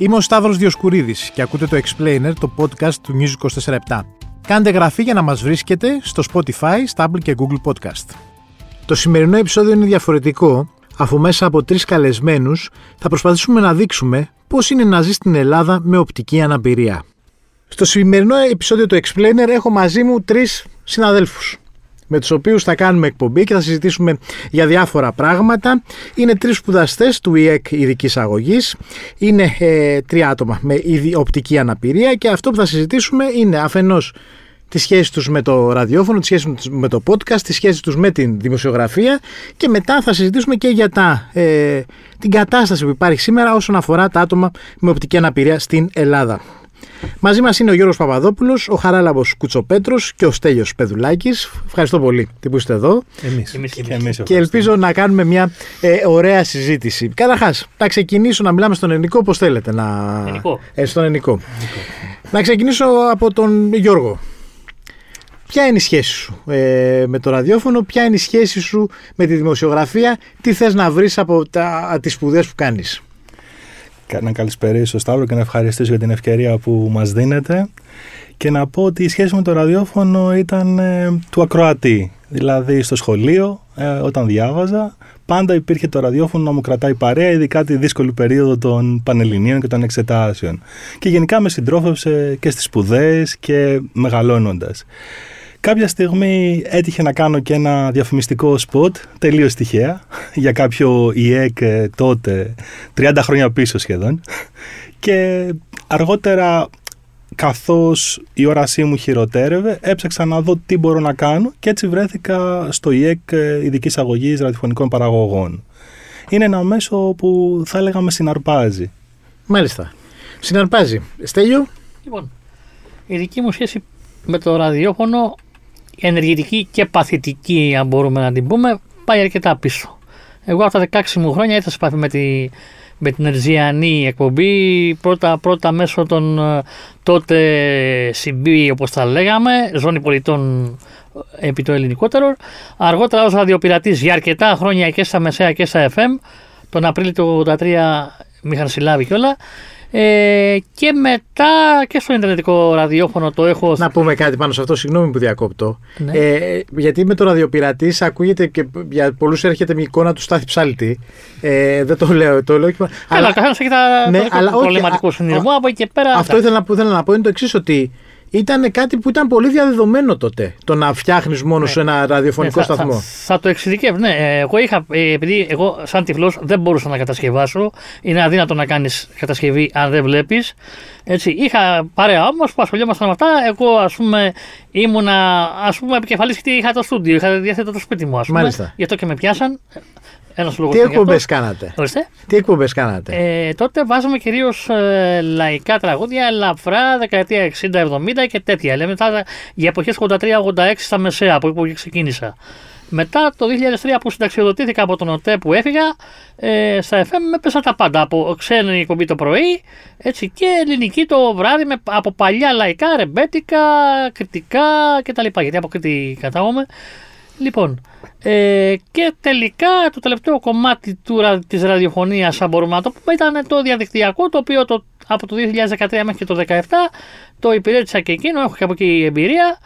Είμαι ο Σταύρος Διοσκουρίδης και ακούτε το Explainer, το podcast του News 24 Κάντε γραφή για να μας βρίσκετε στο Spotify, Stable και Google Podcast. Το σημερινό επεισόδιο είναι διαφορετικό, αφού μέσα από τρεις καλεσμένους θα προσπαθήσουμε να δείξουμε πώς είναι να ζει στην Ελλάδα με οπτική αναπηρία. Στο σημερινό επεισόδιο του Explainer έχω μαζί μου τρεις συναδέλφους με τους οποίους θα κάνουμε εκπομπή και θα συζητήσουμε για διάφορα πράγματα. Είναι τρεις σπουδαστές του ΙΕΚ ειδικής αγωγής. Είναι ε, τρία άτομα με οπτική αναπηρία και αυτό που θα συζητήσουμε είναι αφενός τη σχέση τους με το ραδιόφωνο, τη σχέση τους με το podcast, τη σχέση τους με την δημοσιογραφία και μετά θα συζητήσουμε και για τα, ε, την κατάσταση που υπάρχει σήμερα όσον αφορά τα άτομα με οπτική αναπηρία στην Ελλάδα. Μαζί μας είναι ο Γιώργος Παπαδόπουλος, ο Χαράλαμπος Κουτσοπέτρος και ο Στέλιος Πεδουλάκης. Ευχαριστώ πολύ που είστε εδώ. Εμείς. εμείς, εμείς και ελπίζω να κάνουμε μια ε, ωραία συζήτηση. Καταρχάς, να ξεκινήσω να μιλάμε στον ελληνικό όπω θέλετε. Να... Ελληνικό. Ε, στον ελληνικό. Να ξεκινήσω από τον Γιώργο. Ποια είναι η σχέση σου ε, με το ραδιόφωνο, ποια είναι η σχέση σου με τη δημοσιογραφία, τι θες να βρεις από τα, τις σπουδές που κάνεις; Να καλησπερίσω Σταύρο και να ευχαριστήσω για την ευκαιρία που μας δίνετε και να πω ότι η σχέση με το ραδιόφωνο ήταν ε, του ακροατή. Δηλαδή στο σχολείο, ε, όταν διάβαζα, πάντα υπήρχε το ραδιόφωνο να μου κρατάει παρέα, ειδικά τη δύσκολη περίοδο των πανελληνίων και των εξετάσεων. Και γενικά με συντρόφευσε και στις σπουδές και μεγαλώνοντας. Κάποια στιγμή έτυχε να κάνω και ένα διαφημιστικό σποτ, τελείως τυχαία, για κάποιο ΙΕΚ ε, τότε, 30 χρόνια πίσω σχεδόν. Και αργότερα, καθώς η όρασή μου χειροτέρευε, έψαξα να δω τι μπορώ να κάνω και έτσι βρέθηκα στο ΙΕΚ ε, ειδικής αγωγής ραδιοφωνικών παραγωγών. Είναι ένα μέσο που θα έλεγα με συναρπάζει. Μάλιστα. Συναρπάζει. Στέλιο; Λοιπόν, η δική μου σχέση με το ραδιόφωνο ενεργητική και παθητική, αν μπορούμε να την πούμε, πάει αρκετά πίσω. Εγώ από τα 16 μου χρόνια ήρθα σε επαφή με, τη, με την Ερζιανή εκπομπή, πρώτα, πρώτα μέσω των ε, τότε CB όπως τα λέγαμε, ζώνη πολιτών ε, επί το ελληνικότερο. Αργότερα ως ραδιοπειρατής για αρκετά χρόνια και στα Μεσαία και στα FM, τον Απρίλιο του 1983 με είχαν συλλάβει κιόλα. Ε, και μετά και στο Ιντερνετικό ραδιόφωνο το έχω. Να πούμε κάτι πάνω σε αυτό, συγγνώμη που διακόπτω. Ναι. Ε, γιατί με το ραδιοπειρατής ακούγεται και για πολλούς έρχεται μια εικόνα του Στάθη Ψάλτη. Ε, δεν το λέω. Το λέω Καλά, αλλά... καθένας έχει τα ναι, αλλά, προβληματικό συνειδημό από εκεί και πέρα. Αυτό ήθελα να, ήθελα να πω είναι το εξής, ότι ήταν κάτι που ήταν πολύ διαδεδομένο τότε. Το να φτιάχνεις μόνο ναι. σου ένα ραδιοφωνικό ναι, θα, σταθμό. Θα, θα, το εξειδικεύω. Ναι, ε, εγώ είχα, ε, επειδή εγώ σαν τυφλός δεν μπορούσα να κατασκευάσω. Είναι αδύνατο να κάνεις κατασκευή αν δεν βλέπεις. Έτσι, είχα παρέα όμως που ασχολιόμασταν με αυτά. Εγώ, ας πούμε, ήμουνα ας πούμε, επικεφαλής γιατί είχα το στούντιο, είχα διαθέτω το σπίτι μου, ας πούμε. Μάλιστα. Γι' αυτό και με πιάσαν. Ένας Τι εκπομπές κάνατε; Τι εκπομπές κάνατε; Ε, τότε βάζαμε κυρίως ε, λαϊκά τραγούδια, ελαφρά, δεκαετία 60-70 και τέτοια. Λέμε μετά για εποχές 83-86 στα μεσαία, από εκεί που ξεκίνησα. Μετά το 2003 που συνταξιοδοτήθηκα από τον ΟΤΕ που έφυγα, ε, στα FM με πέσα τα πάντα. Από ξένη εκπομπή το πρωί έτσι, και ελληνική το βράδυ με, από παλιά λαϊκά, ρεμπέτικα, κριτικά κτλ. Γιατί από Κρήτη κατάγομαι. Λοιπόν, ε, και τελικά το τελευταίο κομμάτι του, της ραδιοφωνίας, αν μπορούμε να το πούμε, ήταν το διαδικτυακό, το οποίο το, από το 2013 μέχρι και το 2017 το υπηρέτησα και εκείνο, έχω και από εκεί εμπειρία.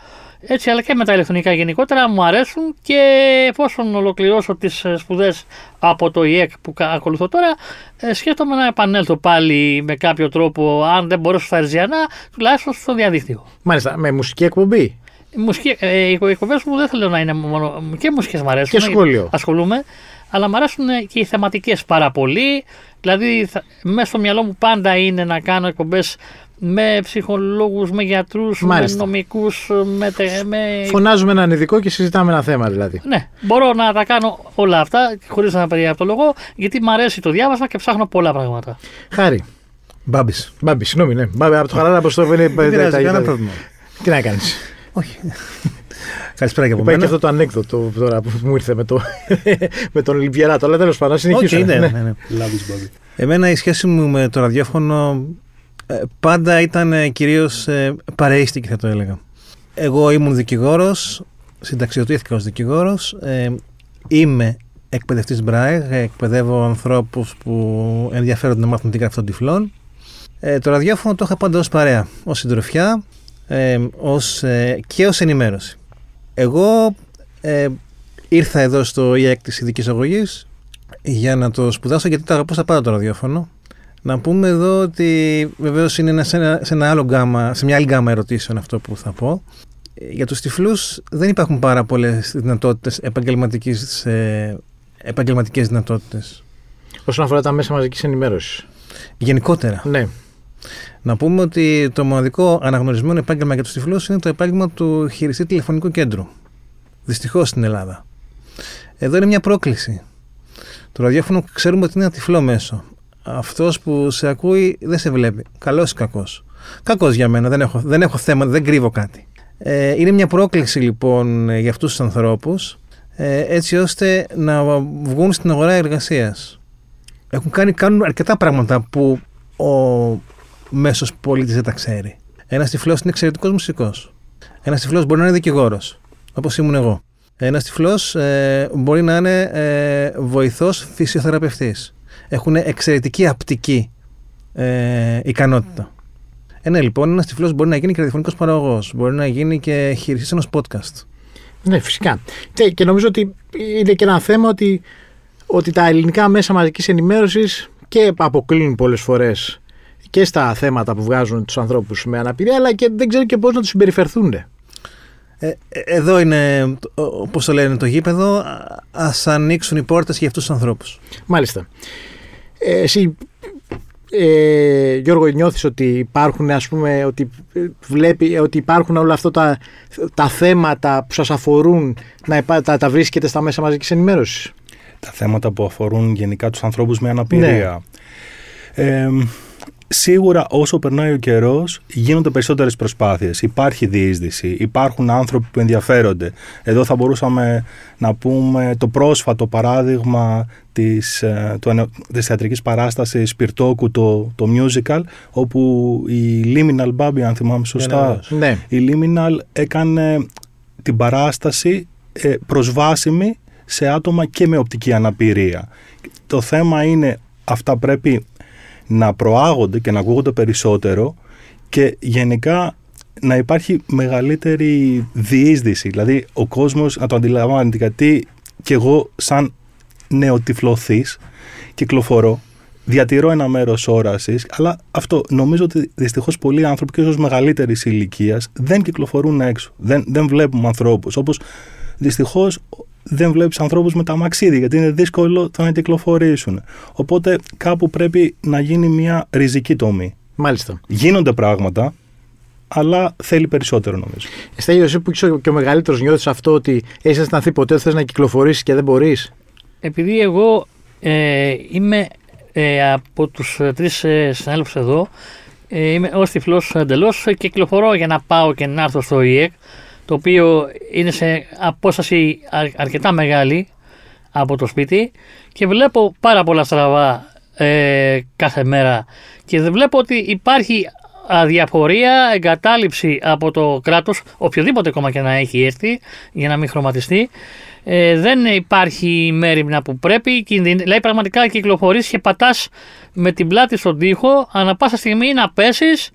Έτσι, αλλά και με τα ηλεκτρονικά γενικότερα μου αρέσουν και εφόσον ολοκληρώσω τις ε, σπουδές από το ΙΕΚ που ακολουθώ τώρα, ε, σκέφτομαι να επανέλθω πάλι με κάποιο τρόπο, αν δεν μπορέσω στα Ερζιανά, τουλάχιστον στο διαδίκτυο. Μάλιστα, με μουσική εκπομπή. Μουσική, ε, οι εκπομπέ μου δεν θέλω να είναι μόνο. και μουσικές μου αρέσουν. Και σχολείο. Ασχολούμαι. Αλλά μου αρέσουν και οι θεματικές πάρα πολύ. Δηλαδή, μέσα στο μυαλό μου πάντα είναι να κάνω εκπομπές με ψυχολόγους, με γιατρούς, με νομικούς, με, με... Φωνάζουμε έναν ειδικό και συζητάμε ένα θέμα δηλαδή. Ναι, μπορώ να τα κάνω όλα αυτά χωρίς να λόγο, γιατί μου αρέσει το διάβασμα και ψάχνω πολλά πράγματα. Χάρη. Μπάμπης. Μπάμπης, συγγνώμη, ναι. Μπάμπη, από το χαρά να το είναι... Τι να κάνεις. Όχι. Καλησπέρα και από μένα. Υπάρχει αυτό το ανέκδοτο τώρα που μου ήρθε με, το, με τον Ολυμπιεράτο, αλλά τέλος πάντων συνεχίσουμε. Okay, ναι, ναι, ναι. Εμένα η σχέση μου με το ραδιόφωνο ε, πάντα ήταν ε, κυρίως ε, παρείστικη, θα το έλεγα. Εγώ ήμουν δικηγόρος, συνταξιοτήθηκα ως δικηγόρος. είμαι εκπαιδευτής Μπράιγ, εκπαιδεύω ανθρώπους που ενδιαφέρονται να μάθουν την γραφή των τυφλών. Ε, το ραδιόφωνο το είχα πάντα ως παρέα, ως συντροφιά ε, ως, ε, και ως ενημέρωση. Εγώ ε, ήρθα εδώ στο ΙΕΚ της ειδικής αγωγής για να το σπουδάσω γιατί το αγαπούσα πάντα το ραδιόφωνο. Να πούμε εδώ ότι βεβαίως είναι ένα, σε, ένα, σε, ένα άλλο γκάμα, σε μια άλλη γκάμα ερωτήσεων αυτό που θα πω. Ε, Για τους τυφλούς δεν υπάρχουν πάρα πολλές δυνατότητες επαγγελματικής, ε, επαγγελματικές δυνατότητες. Όσον αφορά τα μέσα μαζικής ενημέρωσης. Γενικότερα. Ναι. Να πούμε ότι το μοναδικό αναγνωρισμένο επάγγελμα για τους τυφλούς είναι το επάγγελμα του χειριστή τηλεφωνικού κέντρου. Δυστυχώς στην Ελλάδα. Εδώ είναι μια πρόκληση. Το ραδιόφωνο ξέρουμε ότι είναι ένα τυφλό μέσο. Αυτός που σε ακούει δεν σε βλέπει. Καλός ή κακός. Κακός για μένα. Δεν έχω, δεν έχω θέμα, δεν κρύβω κάτι. Ε, είναι μια πρόκληση λοιπόν ε, για αυτούς τους ανθρώπους ε, έτσι ώστε να βγουν στην αγορά εργασίας. Έχουν κάνει, κάνουν αρκετά πράγματα που ο μέσος πολίτης δεν τα ξέρει. Ένας τυφλός είναι εξαιρετικός μουσικός. Ένας τυφλός μπορεί να είναι δικηγόρος, όπως ήμουν εγώ. Ένας τυφλός ε, μπορεί να είναι ε, βοηθός φυσιοθεραπευτής. Έχουν εξαιρετική απτική ε, ικανότητα. Ε, ναι, λοιπόν, ένας τυφλός μπορεί να γίνει και ραδιοφωνικός παραγωγός. Μπορεί να γίνει και χειριστής ενός podcast. Ναι, φυσικά. Και, και νομίζω ότι είναι και ένα θέμα ότι, ότι τα ελληνικά μέσα μαζικής ενημέρωσης και αποκλίνουν πολλές φορές και στα θέματα που βγάζουν τους ανθρώπους με αναπηρία, αλλά και δεν ξέρουν και πώς να τους συμπεριφερθούν. Ε, ε, εδώ είναι, όπω το λένε, το γήπεδο. Α ανοίξουν οι πόρτες για αυτούς τους ανθρώπους. Μάλιστα. Ε, εσύ, ε, Γιώργο, νιώθεις ότι υπάρχουν, ας πούμε, ότι βλέπει ότι υπάρχουν όλα αυτά τα, τα θέματα που σας αφορούν να υπά, τα, τα βρίσκετε στα μέσα μαζικής ενημέρωσης; Τα θέματα που αφορούν γενικά τους ανθρώπους με αναπηρία. Ε, σίγουρα όσο περνάει ο καιρός, γίνονται περισσότερες προσπάθειες. Υπάρχει διείσδυση, υπάρχουν άνθρωποι που ενδιαφέρονται. Εδώ θα μπορούσαμε να πούμε το πρόσφατο παράδειγμα της, ε, του, της θεατρικής παράστασης Σπιρτόκου, το, το musical, όπου η Liminal Baby, αν θυμάμαι σωστά, ναι. η Liminal έκανε την παράσταση ε, προσβάσιμη σε άτομα και με οπτική αναπηρία. Το θέμα είναι αυτά πρέπει να προάγονται και να ακούγονται περισσότερο και γενικά να υπάρχει μεγαλύτερη διείσδυση. Δηλαδή ο κόσμος να το αντιλαμβάνεται γιατί και εγώ σαν νεοτυφλωθής κυκλοφορώ διατηρώ ένα μέρος όρασης, αλλά αυτό νομίζω ότι δυστυχώς πολλοί άνθρωποι και ίσως μεγαλύτερης ηλικίας δεν κυκλοφορούν έξω. Δεν, δεν βλέπουμε ανθρώπους. Όπως δυστυχώς δεν βλέπεις ανθρώπους με τα μαξίδια, γιατί είναι δύσκολο το να κυκλοφορήσουν. Οπότε κάπου πρέπει να γίνει μια ριζική τομή. Μάλιστα. Γίνονται πράγματα, αλλά θέλει περισσότερο νομίζω. Στέλιο, εσύ που είσαι και ο μεγαλύτερος, νιώθεις αυτό ότι έχεις αισθανθεί ποτέ ότι θες να κυκλοφορήσεις και δεν μπορείς; Επειδή εγώ ε, είμαι ε, από τους ε, τρεις ε, συνάδελφους εδώ, ε, είμαι ως τυφλός εντελώς και κυκλοφορώ για να πάω και να έρθω στο ΙΕΚ, το οποίο είναι σε απόσταση αρ, αρκετά μεγάλη από το σπίτι και βλέπω πάρα πολλά στραβά ε, κάθε μέρα και βλέπω ότι υπάρχει αδιαφορία, εγκατάλειψη από το κράτος, οποιοδήποτε κόμμα και να έχει έρθει, για να μην χρωματιστεί, ε, δεν υπάρχει μέρημνα που πρέπει. Δηλαδή, πραγματικά κυκλοφορείς και πατάς με την πλάτη στον τοίχο, ανά πάσα στιγμή να πέσεις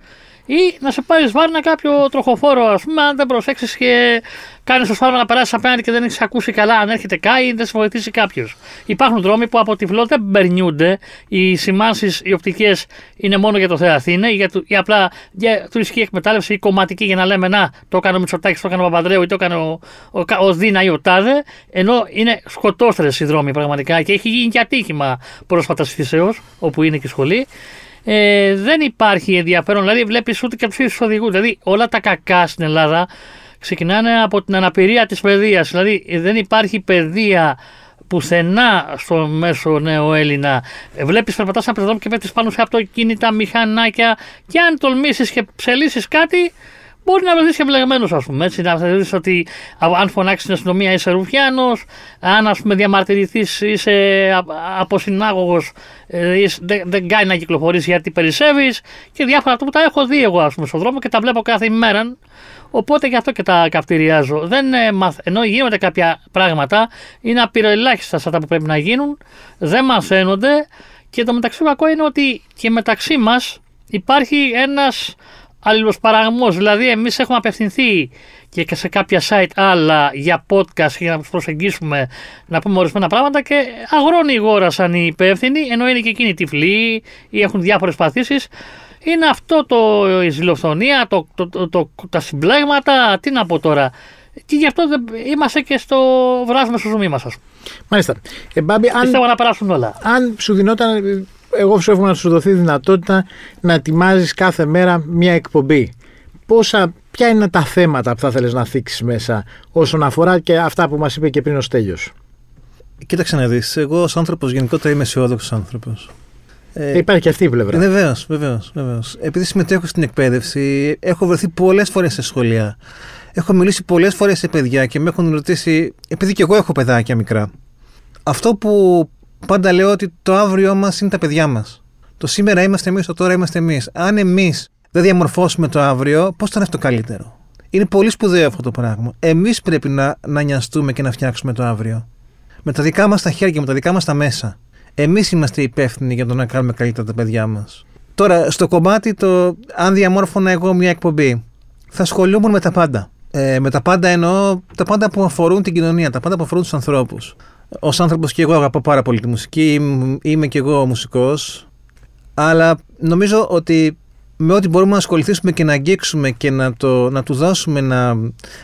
ή να σε πάρεις βάρνα κάποιο τροχοφόρο, ας πούμε, αν δεν προσέξεις και κάνεις το σφάλμα να περάσεις απέναντι και δεν έχεις ακούσει καλά, αν έρχεται κάει ή δεν σε βοηθήσει κάποιος. Υπάρχουν δρόμοι που από τυφλό δεν περνιούνται. Οι σημάνσεις, οι οπτικές είναι μόνο για το Θεαθήνε, για, ή απλά για τουριστική εκμετάλλευση ή κομματική για να λέμε να το έκανε ο Μητσοτάκης, το έκανε ο Παπαδρέου ή το έκανε ο, ο, ο, ο Δίνα ή ο Τάδε. Ενώ είναι σκοτώστρες οι δρόμοι πραγματικά και έχει γίνει και ατύχημα πρόσφατα στη Θησέω, όπου είναι και η σχολή ε, δεν υπάρχει ενδιαφέρον. Δηλαδή, βλέπεις ούτε και από τους ίδιους οδηγούς. Δηλαδή, όλα τα κακά στην Ελλάδα ξεκινάνε από την αναπηρία της παιδείας. Δηλαδή, δεν υπάρχει παιδεία πουθενά στο μέσο νέο Έλληνα. Βλέπεις, περπατάς ένα παιδό και πέφτεις πάνω σε αυτοκίνητα, μηχανάκια. Και αν τολμήσεις και ψελίσεις κάτι, μπορεί να βρεθείς και βλεγμένο, ας πούμε. Έτσι, να θεωρήσει ότι αν φωνάξεις την αστυνομία είσαι ρουφιάνος, αν ας πούμε διαμαρτυρηθείς είσαι αποσυνάγωγος, ε, δεν, δεν κάνει να κυκλοφορήσει γιατί περισσεύεις και διάφορα που τα έχω δει εγώ, ας πούμε, στον δρόμο και τα βλέπω κάθε ημέρα. Οπότε γι' αυτό και τα καυτηριάζω. Δεν, ε, ενώ γίνονται κάποια πράγματα, είναι απειροελάχιστα σε αυτά που πρέπει να γίνουν, δεν μαθαίνονται και το μεταξύ κακό είναι ότι και μεταξύ μας υπάρχει ένας αλληλοσπαραγμός. Δηλαδή εμείς έχουμε απευθυνθεί και σε κάποια site άλλα για podcast για να τους προσεγγίσουμε να πούμε ορισμένα πράγματα και αγρώνει η γόρα σαν οι υπεύθυνοι, ενώ είναι και εκείνοι τυφλοί ή έχουν διάφορες παθήσεις. Είναι αυτό το, η ζηλοφθονία, το, το, το, τα συμπλέγματα, τι να πω τώρα. Και γι' αυτό είμαστε και στο βράζουμε στο ζουμί μας, Μάλιστα. Ε, Μπάμπη, αν, Πιστεύω να περάσουν όλα. Αν σου δινόταν, εγώ σου εύχομαι να σου δοθεί δυνατότητα να ετοιμάζεις κάθε μέρα μια εκπομπή. Πόσα, ποια είναι τα θέματα που θα θέλεις να θίξεις μέσα όσον αφορά και αυτά που μας είπε και πριν ο Στέλιος; Κοίταξε να δεις. Εγώ ως άνθρωπος γενικότερα είμαι αισιόδοξος άνθρωπος. Ε, Υπάρχει και αυτή η πλευρά. Βεβαίως, βεβαίως. Επειδή συμμετέχω στην εκπαίδευση, έχω βρεθεί πολλές φορές σε σχολεία. Έχω μιλήσει πολλές φορές σε παιδιά και με έχουν ρωτήσει, επειδή και εγώ έχω παιδάκια μικρά. Αυτό που πάντα λέω ότι το αύριο μας είναι τα παιδιά μας. Το σήμερα είμαστε εμείς, το τώρα είμαστε εμείς. Αν εμείς δεν διαμορφώσουμε το αύριο, πώς θα είναι αυτό καλύτερο; Είναι πολύ σπουδαίο αυτό το πράγμα. Εμείς πρέπει να, να νοιαστούμε και να φτιάξουμε το αύριο. Με τα δικά μας τα χέρια, με τα δικά μας τα μέσα. Εμείς είμαστε υπεύθυνοι για το να κάνουμε καλύτερα τα παιδιά μας. Τώρα, στο κομμάτι το αν διαμόρφωνα εγώ μια εκπομπή, θα ασχολούμουν με τα πάντα. Ε, με τα πάντα εννοώ τα πάντα που αφορούν την κοινωνία, τα πάντα που αφορούν τους ανθρώπους. Ω άνθρωπος και εγώ αγαπώ πάρα πολύ τη μουσική, είμαι και εγώ μουσικός. Αλλά νομίζω ότι με ό,τι μπορούμε να ασχοληθούμε και να αγγίξουμε και να, το, να του δώσουμε ένα,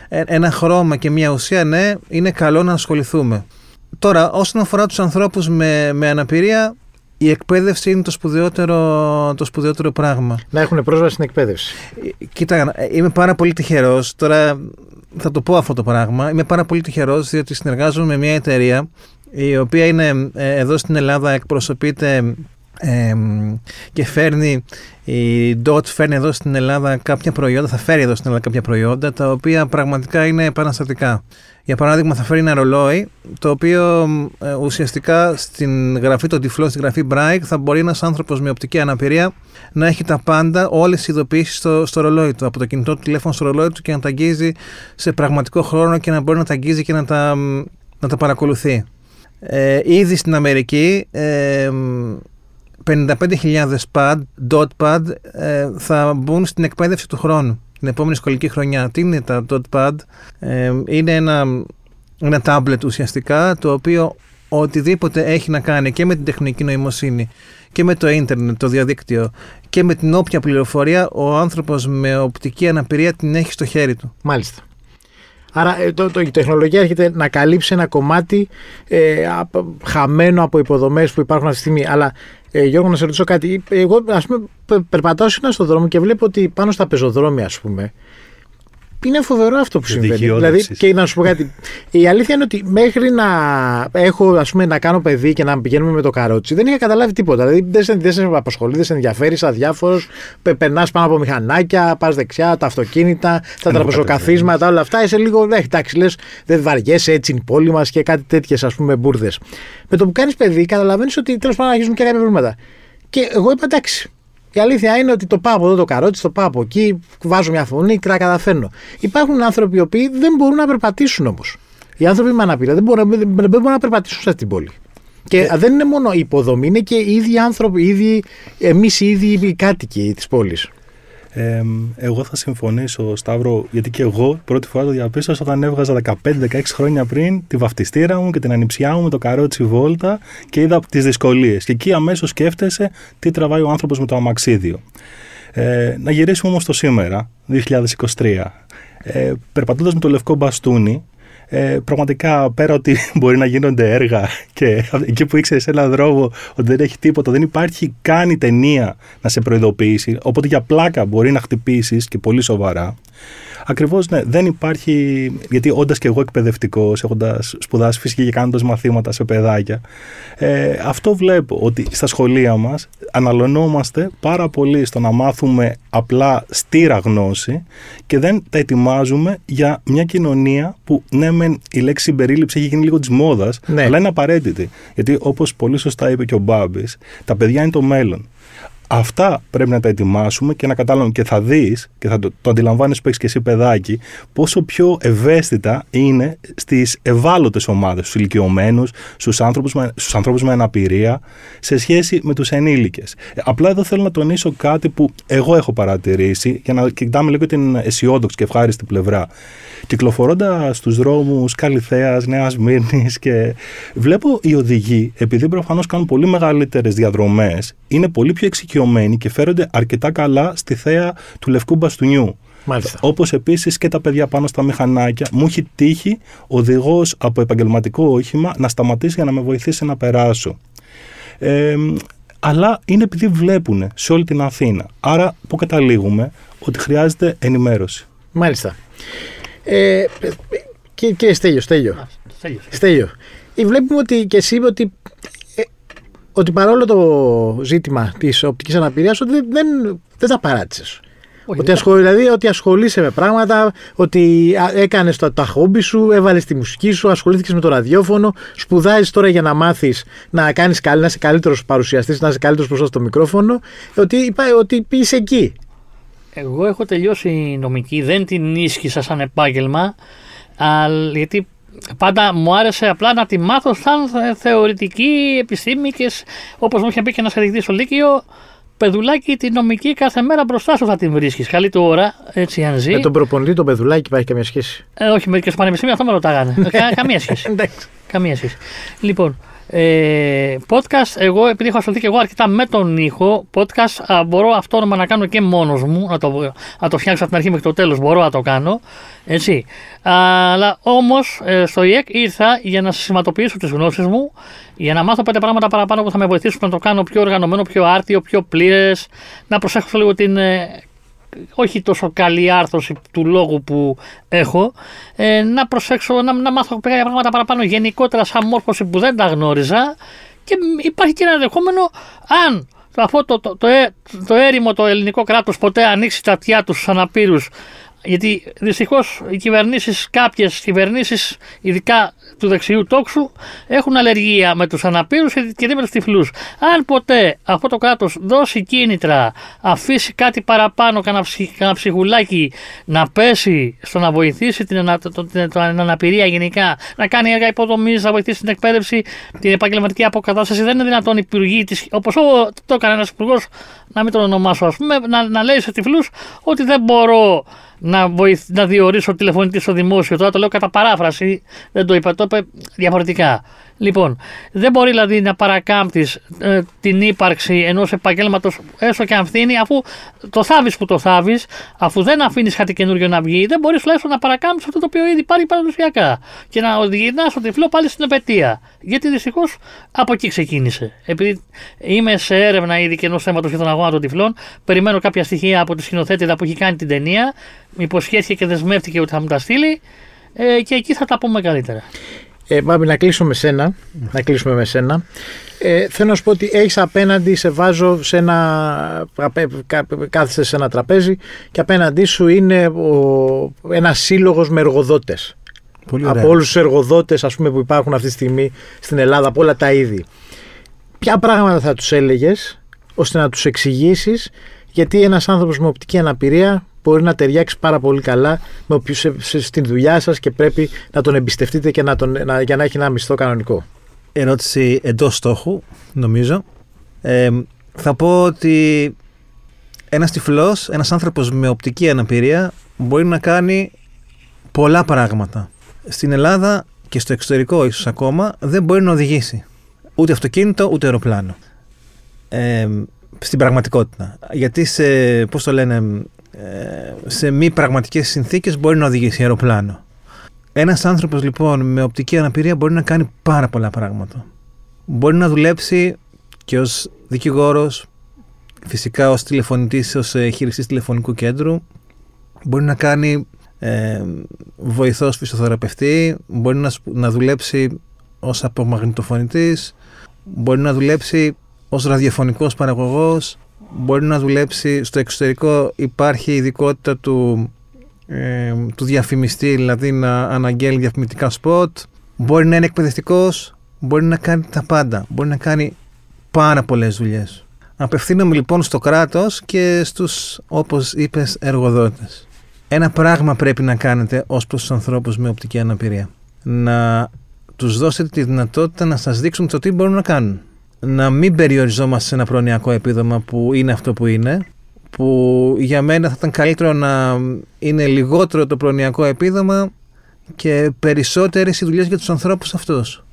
ε, ένα χρώμα και μια ουσία, ναι, είναι καλό να ασχοληθούμε. Τώρα, όσον αφορά τους ανθρώπους με, με αναπηρία, η εκπαίδευση είναι το σπουδαιότερο, το σπουδαιότερο πράγμα. Να έχουν πρόσβαση στην εκπαίδευση. Ε, κοίτα, είμαι πάρα πολύ τυχερός. Τώρα θα το πω αυτό το πράγμα. Είμαι πάρα πολύ τυχερός διότι συνεργάζομαι με μια εταιρεία η οποία είναι ε, εδώ στην Ελλάδα, εκπροσωπείται και φέρνει η DOT φέρνει εδώ στην Ελλάδα κάποια προϊόντα, θα φέρει εδώ στην Ελλάδα κάποια προϊόντα τα οποία πραγματικά είναι επαναστατικά. Για παράδειγμα θα φέρει ένα ρολόι το οποίο ε, ουσιαστικά στην γραφή των τυφλών, στην γραφή Braille θα μπορεί ένας άνθρωπος με οπτική αναπηρία να έχει τα πάντα, όλες οι ειδοποιήσεις στο, στο ρολόι του, από το κινητό του τηλέφωνο στο ρολόι του και να τα αγγίζει σε πραγματικό χρόνο και να μπορεί να τα αγγίζει και να τα, να τα παρακολουθεί. Ε, ήδη στην Αμερική ε, 55.000 pad, dot pad ε, θα μπουν στην εκπαίδευση του χρόνου την επόμενη σχολική χρονιά. Τι είναι τα dot pad, ε, είναι ένα, ένα tablet ουσιαστικά το οποίο οτιδήποτε έχει να κάνει και με την τεχνική νοημοσύνη και με το ίντερνετ, το διαδίκτυο και με την όποια πληροφορία ο άνθρωπος με οπτική αναπηρία την έχει στο χέρι του. Μάλιστα. Άρα ε, το, το, η τεχνολογία έρχεται να καλύψει ένα κομμάτι ε, χαμένο από υποδομές που υπάρχουν αυτή τη στιγμή. Αλλά ε, Γιώργο, να σε ρωτήσω κάτι. Εγώ, ας πούμε, περπατάω συχνά στον δρόμο και βλέπω ότι πάνω στα πεζοδρόμια, ας πούμε, είναι φοβερό αυτό που συμβαίνει. Δηλαδή, και να σου πω κάτι. Η αλήθεια είναι ότι μέχρι να έχω, ας πούμε, να κάνω παιδί και να πηγαίνουμε με το καρότσι, δεν είχα καταλάβει τίποτα. Δηλαδή, δεν σε, δεν σε απασχολεί, δεν σε ενδιαφέρει, αδιάφορο. Περνάς πάνω από μηχανάκια, πας δεξιά, τα αυτοκίνητα, τα τραπεζοκαθίσματα, όλα αυτά. Είσαι λίγο, ναι, εντάξει, λες, δεν βαριέσαι, έτσι είναι η πόλη μας και κάτι τέτοιες, ας πούμε, μπουρδες. Με το που κάνεις παιδί, καταλαβαίνεις ότι τέλος πάντων αρχίζουν και κάποια προβλήματα. Και εγώ είπα εντάξει, η αλήθεια είναι ότι το πάω από εδώ το καρότσι, το πάω από εκεί, βάζω μια φωνή και τα καταφέρνω. Υπάρχουν άνθρωποι οι οποίοι δεν μπορούν να περπατήσουν όμως. Οι άνθρωποι με αναπηρία δεν μπορούν, δεν μπορούν να περπατήσουν σε αυτή την πόλη. Και ε, δεν είναι μόνο η υποδομή, είναι και οι ίδιοι άνθρωποι, οι ίδιοι, εμείς οι ίδιοι οι κάτοικοι της πόλης. Ε, εγώ θα συμφωνήσω, Σταύρο, γιατί και εγώ πρώτη φορά το διαπίστωσα όταν έβγαζα 15-16 χρόνια πριν τη βαφτιστήρα μου και την ανιψιά μου με το καρότσι βόλτα και είδα τις δυσκολίες. Και εκεί αμέσως σκέφτεσαι τι τραβάει ο άνθρωπος με το αμαξίδιο. Ε, να γυρίσουμε όμως το σήμερα, 2023. Ε, Περπατώντας με το λευκό μπαστούνι, ε, πραγματικά πέρα ότι μπορεί να γίνονται έργα και εκεί που ήξερες ένα δρόμο ότι δεν έχει τίποτα, δεν υπάρχει καν η ταινία να σε προειδοποιήσει. Οπότε για πλάκα μπορεί να χτυπήσεις και πολύ σοβαρά. Ακριβώς ναι, δεν υπάρχει. Γιατί όντας και εγώ εκπαιδευτικός, έχοντας σπουδάσει φυσική και κάνοντας μαθήματα σε παιδάκια, ε, αυτό βλέπω ότι στα σχολεία μας αναλωνόμαστε πάρα πολύ στο να μάθουμε απλά στήρα γνώση και δεν τα ετοιμάζουμε για μια κοινωνία που ναι, μεν η λέξη συμπερίληψη έχει γίνει λίγο της μόδας, ναι. αλλά είναι απαραίτητη. Γιατί όπως πολύ σωστά είπε και ο Μπάμπης, τα παιδιά είναι το μέλλον. Αυτά πρέπει να τα ετοιμάσουμε και να καταλάβουμε και θα δεις και θα το, το αντιλαμβάνεις που έχεις και εσύ παιδάκι, πόσο πιο ευαίσθητα είναι στις ευάλωτες ομάδες, στους ηλικιωμένους, στους άνθρωπους με, στους ανθρώπους με αναπηρία, σε σχέση με τους ενήλικες. Απλά εδώ θέλω να τονίσω κάτι που εγώ έχω παρατηρήσει, για να κοιτάμε λίγο την αισιόδοξη και ευχάριστη πλευρά. Κυκλοφορώντας στους δρόμους Καλιθέα, Νέας Μύρνης και βλέπω οι οδηγοί, επειδή προφανώς κάνουν πολύ μεγαλύτερες διαδρομές, είναι πολύ πιο εξοικειωμένοι και φέρονται αρκετά καλά στη θέα του λευκού μπαστούνιου. Όπως επίσης και τα παιδιά πάνω στα μηχανάκια. Μου έχει τύχει οδηγός από επαγγελματικό όχημα να σταματήσει για να με βοηθήσει να περάσω. Ε, αλλά είναι επειδή βλέπουν σε όλη την Αθήνα. Άρα, που καταλήγουμε, ότι χρειάζεται ενημέρωση. Μάλιστα. Ε, και, και Στέλιο, Στέλιο. Στέλιο. Ε, βλέπουμε ότι και εσύ ότι, ε, ότι παρόλο το ζήτημα της οπτικής αναπηρίας ότι δεν, δεν τα παράτησες. ότι, ασχολ, δηλαδή ότι ασχολείσαι με πράγματα, ότι έκανες τα, τα χόμπι σου, έβαλες τη μουσική σου, ασχολήθηκες με το ραδιόφωνο, σπουδάζεις τώρα για να μάθεις να κάνεις καλή, να είσαι καλύτερος παρουσιαστής, να είσαι καλύτερος μπροστά στο μικρόφωνο, ότι, ότι είσαι εκεί. Εγώ έχω τελειώσει νομική, δεν την ίσχυσα σαν επάγγελμα, αλλά γιατί πάντα μου άρεσε απλά να τη μάθω σαν θεωρητική επιστήμη και όπως μου είχε πει και ένας καθηγητή στο Λύκειο, Πεδουλάκι τη νομική κάθε μέρα μπροστά σου θα την βρίσκεις. Καλή του ώρα, έτσι αν ζει. Με τον προπονητή τον Πεδουλάκι υπάρχει καμία σχέση; Ε, όχι, μερικές πανεπιστήμια αυτό με ρωτάγανε. καμία σχέση. καμία σχέση. Λοιπόν, ε, podcast, εγώ επειδή έχω ασχοληθεί και εγώ αρκετά με τον ήχο, podcast α, μπορώ αυτόνομα να κάνω και μόνος μου, να το, να το φτιάξω από την αρχή μέχρι το τέλος, μπορώ να το κάνω, έτσι. Αλλά όμως ε, στο ΙΕΚ ήρθα για να συστηματοποιήσω τις γνώσεις μου, για να μάθω πέντε πράγματα παραπάνω που θα με βοηθήσουν να το κάνω πιο οργανωμένο, πιο άρτιο, πιο πλήρες, να προσέχω λίγο την ε, όχι τόσο καλή άρθρωση του λόγου που έχω, ε, να προσέξω, να, να μάθω κάποια πράγματα παραπάνω γενικότερα σαν μόρφωση που δεν τα γνώριζα και υπάρχει και ένα ενδεχόμενο αν αυτό το, το, το, ε, το έρημο το ελληνικό κράτος ποτέ ανοίξει τα αυτιά τους στους αναπήρους γιατί δυστυχώς οι κυβερνήσεις, κάποιες κυβερνήσεις, ειδικά του δεξιού τόξου, έχουν αλλεργία με τους αναπήρους και δεν με του τυφλούς. Αν ποτέ αυτό το κράτος δώσει κίνητρα, αφήσει κάτι παραπάνω, κανένα ψυχουλάκι να πέσει στο να βοηθήσει την, ανα, την αναπηρία γενικά, να κάνει έργα υποδομής, να βοηθήσει την εκπαίδευση, την επαγγελματική αποκατάσταση, δεν είναι δυνατόν οι υπουργοί όπως το έκανε ένας υπουργός, να μην τον ονομάσω, ας πούμε, να, να λέει σε τυφλούς ότι δεν μπορώ να, βοηθ, να διορίσω τηλεφωνητή στο δημόσιο. Τώρα το λέω κατά παράφραση, δεν το είπα, το είπε διαφορετικά. Λοιπόν, δεν μπορεί δηλαδή να παρακάμπτεις ε, την ύπαρξη ενός επαγγέλματος, έστω και αν φθήνει, αφού το θάβεις που το θάβεις, αφού δεν αφήνεις κάτι καινούριο να βγει, δεν μπορείς τουλάχιστον να παρακάμπτεις αυτό το οποίο ήδη υπάρχει παραδοσιακά και να οδηγητά το τυφλό πάλι στην επαιτία. Γιατί δυστυχώς από εκεί ξεκίνησε. Επειδή είμαι σε έρευνα ήδη και ενός θέματος για τον αγώνα των τυφλών, περιμένω κάποια στοιχεία από τη σκηνοθέτηδα που έχει κάνει την ταινία, υποσχέθηκε και δεσμεύτηκε ότι θα μου τα στείλει ε, και εκεί θα τα πούμε καλύτερα. Ε, Μπάμπη, να κλείσω με σένα. Να κλείσουμε με σένα. Ε, θέλω να σου πω ότι έχεις απέναντι, σε βάζω σε ένα. κάθεσαι σε ένα τραπέζι και απέναντί σου είναι ο, ένας σύλλογος με εργοδότες. Από όλους τους εργοδότες που υπάρχουν αυτή τη στιγμή στην Ελλάδα, από όλα τα είδη. Ποια πράγματα θα τους έλεγες ώστε να τους εξηγήσεις γιατί ένας άνθρωπος με οπτική αναπηρία μπορεί να ταιριάξει πάρα πολύ καλά με στην δουλειά σας και πρέπει να τον εμπιστευτείτε και να τον, να, για να έχει ένα μισθό κανονικό. Ερώτηση εντός στόχου, νομίζω. Ε, θα πω ότι ένας τυφλός, ένας άνθρωπος με οπτική αναπηρία μπορεί να κάνει πολλά πράγματα. Στην Ελλάδα και στο εξωτερικό ίσως ακόμα δεν μπορεί να οδηγήσει ούτε αυτοκίνητο ούτε αεροπλάνο. Ε, στην πραγματικότητα. Γιατί σε, πώς το λένε, ε, σε μη πραγματικές συνθήκες μπορεί να οδηγήσει αεροπλάνο. Ένας άνθρωπος λοιπόν με οπτική αναπηρία μπορεί να κάνει πάρα πολλά πράγματα. Μπορεί να δουλέψει και ως δικηγόρος, φυσικά ως τηλεφωνητής, ως ε, χειριστής τηλεφωνικού κέντρου. Μπορεί να κάνει ε, βοηθός φυσιοθεραπευτή, μπορεί να, να δουλέψει ως απομαγνητοφωνητής, μπορεί να δουλέψει ως ραδιοφωνικός παραγωγός, μπορεί να δουλέψει στο εξωτερικό, υπάρχει η ειδικότητα του, ε, του διαφημιστή, δηλαδή να αναγγέλει διαφημιστικά σποτ, μπορεί να είναι εκπαιδευτικός, μπορεί να κάνει τα πάντα, μπορεί να κάνει πάρα πολλές δουλειές. Απευθύνομαι λοιπόν στο κράτος και στους, όπως είπες, εργοδότες. Ένα πράγμα πρέπει να κάνετε ως προς τους ανθρώπους με οπτική αναπηρία. Να τους δώσετε τη δυνατότητα να σας δείξουν το τι μπορούν να κάνουν. Να μην περιοριζόμαστε σε ένα προνοιακό επίδομα που είναι αυτό που είναι, που για μένα θα ήταν καλύτερο να είναι λιγότερο το προνοιακό επίδομα και περισσότερες οι δουλειές για τους ανθρώπους αυτούς.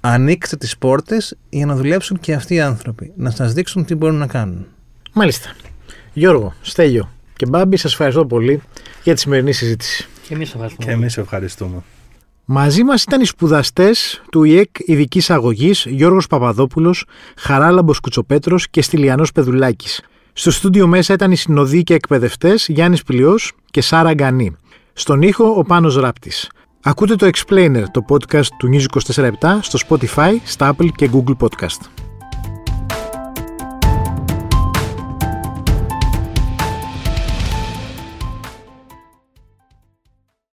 Ανοίξτε τις πόρτες για να δουλέψουν και αυτοί οι άνθρωποι, να σας δείξουν τι μπορούν να κάνουν. Μάλιστα. Γιώργο, Στέλιο και Μπάμπη, σας ευχαριστώ πολύ για τη σημερινή συζήτηση. Και εμείς ευχαριστούμε. Και εμείς ευχαριστούμε. Μαζί μας ήταν οι σπουδαστές του ΙΕΚ ειδικής Αγωγής Γιώργος Παπαδόπουλος, Χαράλαμπος Κουτσοπέτρος και Στυλιανός Πεδουλάκης. Στο στούντιο μέσα ήταν οι συνοδοί και εκπαιδευτές Γιάννης Πλειός και Σάρα Γκανή. Στον ήχο ο Πάνος Ράπτης. Ακούτε το Explainer, το podcast του News 24 στο Spotify, στα Apple και Google Podcast.